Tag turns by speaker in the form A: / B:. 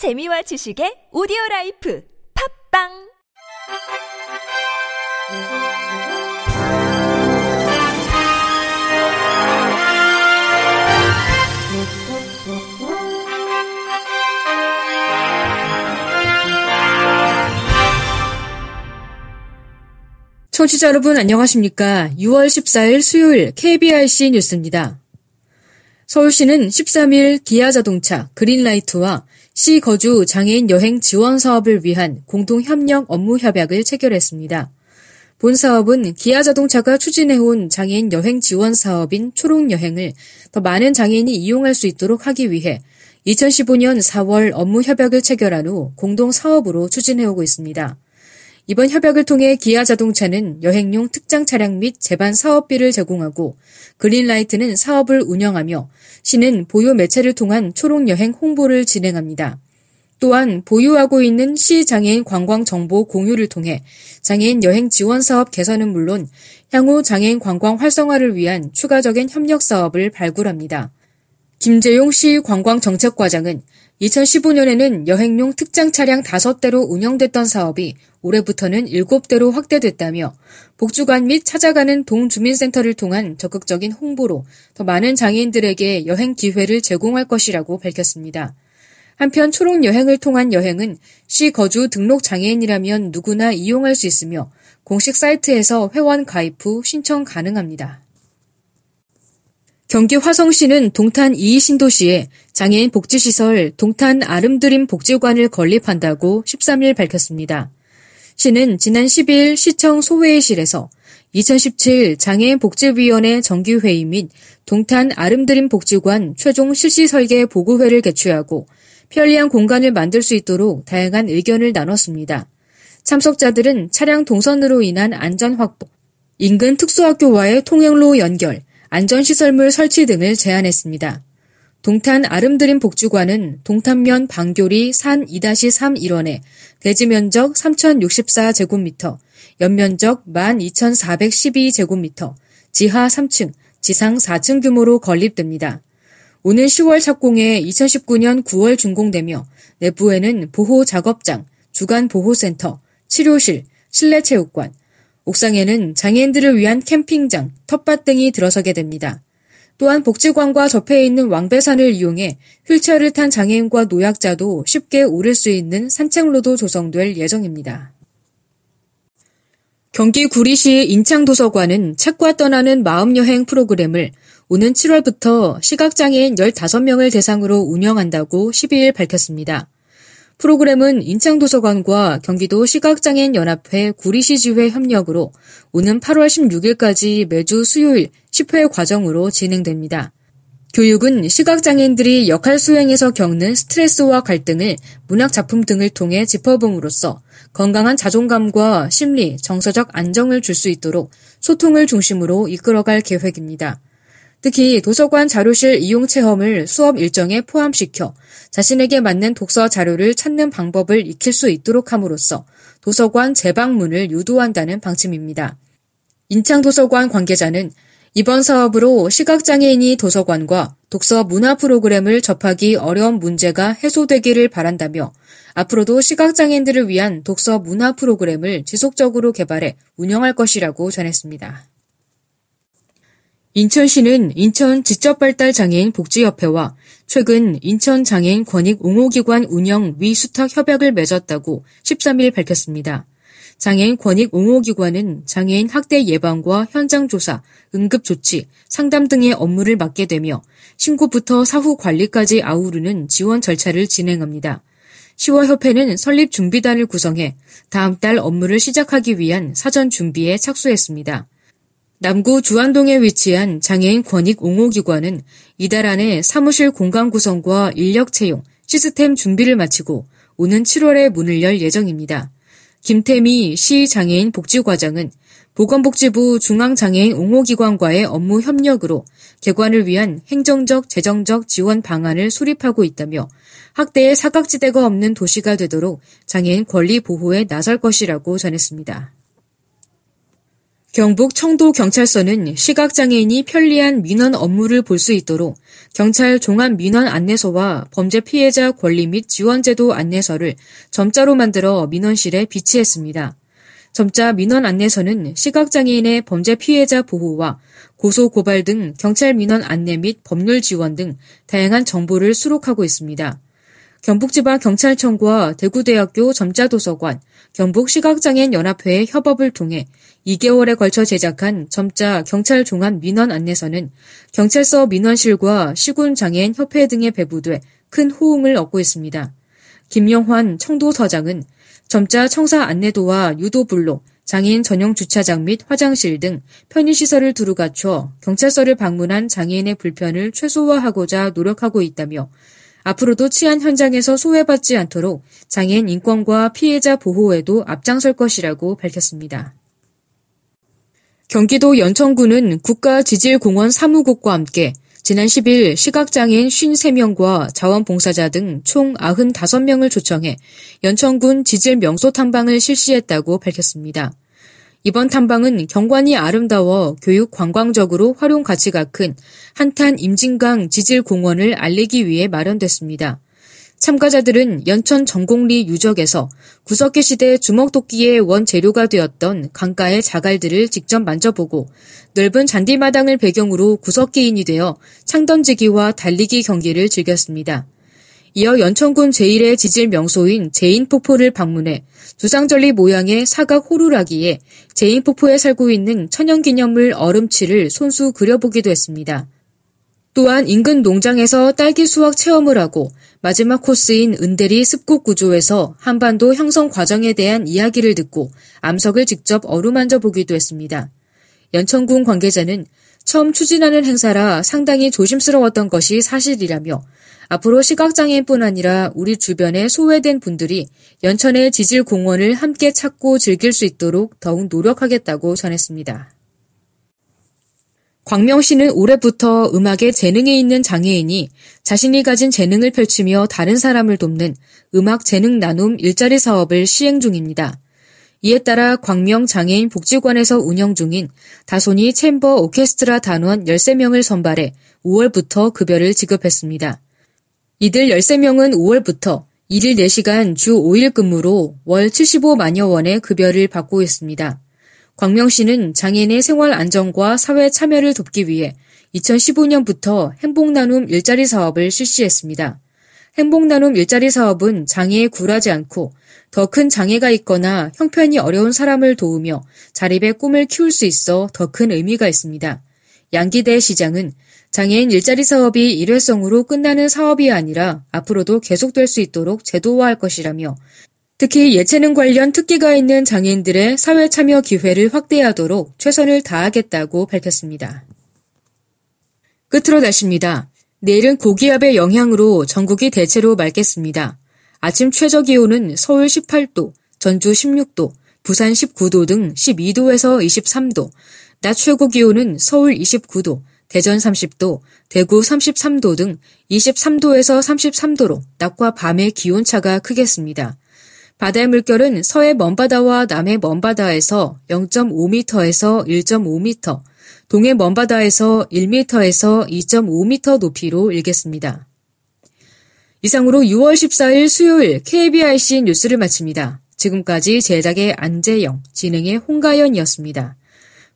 A: 재미와 지식의 오디오 라이프 팝빵
B: 청취자 여러분 안녕하십니까? 6월 14일 수요일 KBRC 뉴스입니다. 서울시는 13일 기아자동차 그린라이트와 시 거주 장애인 여행 지원 사업을 위한 공동 협력 업무 협약을 체결했습니다. 본 사업은 기아 자동차가 추진해온 장애인 여행 지원 사업인 초록여행을 더 많은 장애인이 이용할 수 있도록 하기 위해 2015년 4월 업무 협약을 체결한 후 공동 사업으로 추진해오고 있습니다. 이번 협약을 통해 기아 자동차는 여행용 특장 차량 및 제반 사업비를 제공하고 그린라이트는 사업을 운영하며 시는 보유 매체를 통한 초록 여행 홍보를 진행합니다. 또한 보유하고 있는 시 장애인 관광 정보 공유를 통해 장애인 여행 지원 사업 개선은 물론 향후 장애인 관광 활성화를 위한 추가적인 협력 사업을 발굴합니다. 김재용 시 관광정책과장은 2015년에는 여행용 특장 차량 5대로 운영됐던 사업이 올해부터는 7대로 확대됐다며 복주관 및 찾아가는 동주민센터를 통한 적극적인 홍보로 더 많은 장애인들에게 여행 기회를 제공할 것이라고 밝혔습니다. 한편 초록 여행을 통한 여행은 시 거주 등록 장애인이라면 누구나 이용할 수 있으며 공식 사이트에서 회원 가입 후 신청 가능합니다. 경기 화성시는 동탄 이신도시에 장애인 복지시설 동탄 아름드림 복지관을 건립한다고 13일 밝혔습니다. 시는 지난 12일 시청 소회의실에서 2017 장애인 복지위원회 정기회의 및 동탄 아름드림 복지관 최종 실시 설계 보고회를 개최하고 편리한 공간을 만들 수 있도록 다양한 의견을 나눴습니다. 참석자들은 차량 동선으로 인한 안전 확보, 인근 특수학교와의 통행로 연결, 안전시설물 설치 등을 제안했습니다. 동탄 아름드림 복주관은 동탄면 방교리 산 2-3 일원에 대지 면적 3,064제곱미터, 연면적 12,412제곱미터, 지하 3층, 지상 4층 규모로 건립됩니다. 오는 10월 착공해 2019년 9월 준공되며 내부에는 보호 작업장, 주간 보호센터, 치료실, 실내 체육관, 옥상에는 장애인들을 위한 캠핑장, 텃밭 등이 들어서게 됩니다. 또한 복지관과 접해 있는 왕배산을 이용해 휠체어를 탄 장애인과 노약자도 쉽게 오를 수 있는 산책로도 조성될 예정입니다. 경기 구리시 인창도서관은 책과 떠나는 마음여행 프로그램을 오는 7월부터 시각장애인 15명을 대상으로 운영한다고 12일 밝혔습니다. 프로그램은 인창도서관과 경기도 시각장애인 연합회 구리시지회 협력으로 오는 8월 16일까지 매주 수요일 10회 과정으로 진행됩니다. 교육은 시각장애인들이 역할 수행에서 겪는 스트레스와 갈등을 문학 작품 등을 통해 짚어봄으로써 건강한 자존감과 심리, 정서적 안정을 줄 수 있도록 소통을 중심으로 이끌어갈 계획입니다. 특히 도서관 자료실 이용 체험을 수업 일정에 포함시켜 자신에게 맞는 독서 자료를 찾는 방법을 익힐 수 있도록 함으로써 도서관 재방문을 유도한다는 방침입니다. 인창도서관 관계자는 이번 사업으로 시각장애인이 도서관과 독서 문화 프로그램을 접하기 어려운 문제가 해소되기를 바란다며 앞으로도 시각장애인들을 위한 독서 문화 프로그램을 지속적으로 개발해 운영할 것이라고 전했습니다. 인천시는 인천 지적발달장애인 복지협회와 최근 인천 장애인 권익 옹호기관 운영 위 수탁 협약을 맺었다고 13일 밝혔습니다. 장애인 권익 옹호기관은 장애인 학대 예방과 현장 조사, 응급 조치, 상담 등의 업무를 맡게 되며 신고부터 사후 관리까지 아우르는 지원 절차를 진행합니다. 시와 협회는 설립 준비단을 구성해 다음 달 업무를 시작하기 위한 사전 준비에 착수했습니다. 남구 주안동에 위치한 장애인 권익 옹호기관은 이달 안에 사무실 공간 구성과 인력 채용, 시스템 준비를 마치고 오는 7월에 문을 열 예정입니다. 김태미 시 장애인 복지과장은 보건복지부 중앙장애인 옹호기관과의 업무 협력으로 개관을 위한 행정적, 재정적 지원 방안을 수립하고 있다며 학대의 사각지대가 없는 도시가 되도록 장애인 권리 보호에 나설 것이라고 전했습니다. 경북 청도경찰서는 시각장애인이 편리한 민원 업무를 볼 수 있도록 경찰 종합 민원 안내서와 범죄 피해자 권리 및 지원제도 안내서를 점자로 만들어 민원실에 비치했습니다. 점자 민원 안내서는 시각장애인의 범죄 피해자 보호와 고소 고발 등 경찰 민원 안내 및 법률 지원 등 다양한 정보를 수록하고 있습니다. 경북지방경찰청과 대구대학교 점자도서관, 경북시각장애인연합회의 협업을 통해 2개월에 걸쳐 제작한 점자 경찰 종합 민원 안내서는 경찰서 민원실과 시군장애인 협회 등에 배부돼 큰 호응을 얻고 있습니다. 김영환 청도서장은 점자 청사 안내도와 유도 블록, 장애인 전용 주차장 및 화장실 등 편의시설을 두루 갖춰 경찰서를 방문한 장애인의 불편을 최소화하고자 노력하고 있다며 앞으로도 치안 현장에서 소외받지 않도록 장애인 인권과 피해자 보호에도 앞장설 것이라고 밝혔습니다. 경기도 연천구는 국가지질공원 사무국과 함께 지난 10일 시각장애인 53명과 자원봉사자 등 총 95명을 초청해 연천군 지질 명소 탐방을 실시했다고 밝혔습니다. 이번 탐방은 경관이 아름다워 교육 관광적으로 활용 가치가 큰 한탄 임진강 지질 공원을 알리기 위해 마련됐습니다. 참가자들은 연천 전곡리 유적에서 구석기 시대 주먹도끼의 원재료가 되었던 강가의 자갈들을 직접 만져보고 넓은 잔디마당을 배경으로 구석기인이 되어 창 던지기와 달리기 경기를 즐겼습니다. 이어 연천군 제1의 지질 명소인 제인폭포를 방문해 두상절리 모양의 사각 호루라기에 제인폭포에 살고 있는 천연기념물 얼음치를 손수 그려보기도 했습니다. 또한 인근 농장에서 딸기 수확 체험을 하고 마지막 코스인 은대리 습곡 구조에서 한반도 형성 과정에 대한 이야기를 듣고 암석을 직접 어루만져 보기도 했습니다. 연천군 관계자는 처음 추진하는 행사라 상당히 조심스러웠던 것이 사실이라며 앞으로 시각장애인뿐 아니라 우리 주변에 소외된 분들이 연천의 지질 공원을 함께 찾고 즐길 수 있도록 더욱 노력하겠다고 전했습니다. 광명 씨는 올해부터 음악에 재능이 있는 장애인이 자신이 가진 재능을 펼치며 다른 사람을 돕는 음악 재능 나눔 일자리 사업을 시행 중입니다. 이에 따라 광명 장애인 복지관에서 운영 중인 다소니 챔버 오케스트라 단원 13명을 선발해 5월부터 급여를 지급했습니다. 이들 13명은 5월부터 1일 4시간 주 5일 근무로 월 75만여 원의 급여를 받고 있습니다. 광명 시는 장애인의 생활 안정과 사회 참여를 돕기 위해 2015년부터 행복 나눔 일자리 사업을 실시했습니다. 행복 나눔 일자리 사업은 장애에 굴하지 않고 더 큰 장애가 있거나 형편이 어려운 사람을 도우며 자립의 꿈을 키울 수 있어 더 큰 의미가 있습니다. 양기대 시장은 장애인 일자리 사업이 일회성으로 끝나는 사업이 아니라 앞으로도 계속될 수 있도록 제도화할 것이라며 특히 예체능 관련 특기가 있는 장애인들의 사회 참여 기회를 확대하도록 최선을 다하겠다고 밝혔습니다. 끝으로 날씨입니다. 내일은 고기압의 영향으로 전국이 대체로 맑겠습니다. 아침 최저 기온은 서울 18도, 전주 16도, 부산 19도 등 12도에서 23도, 낮 최고 기온은 서울 29도, 대전 30도, 대구 33도 등 23도에서 33도로 낮과 밤의 기온차가 크겠습니다. 바다의 물결은 서해 먼바다와 남해 먼바다에서 0.5m에서 1.5m, 동해 먼바다에서 1m에서 2.5m 높이로 일겠습니다. 이상으로 6월 14일 수요일 KBRC 뉴스를 마칩니다. 지금까지 제작의 안재영, 진행의 홍가연이었습니다.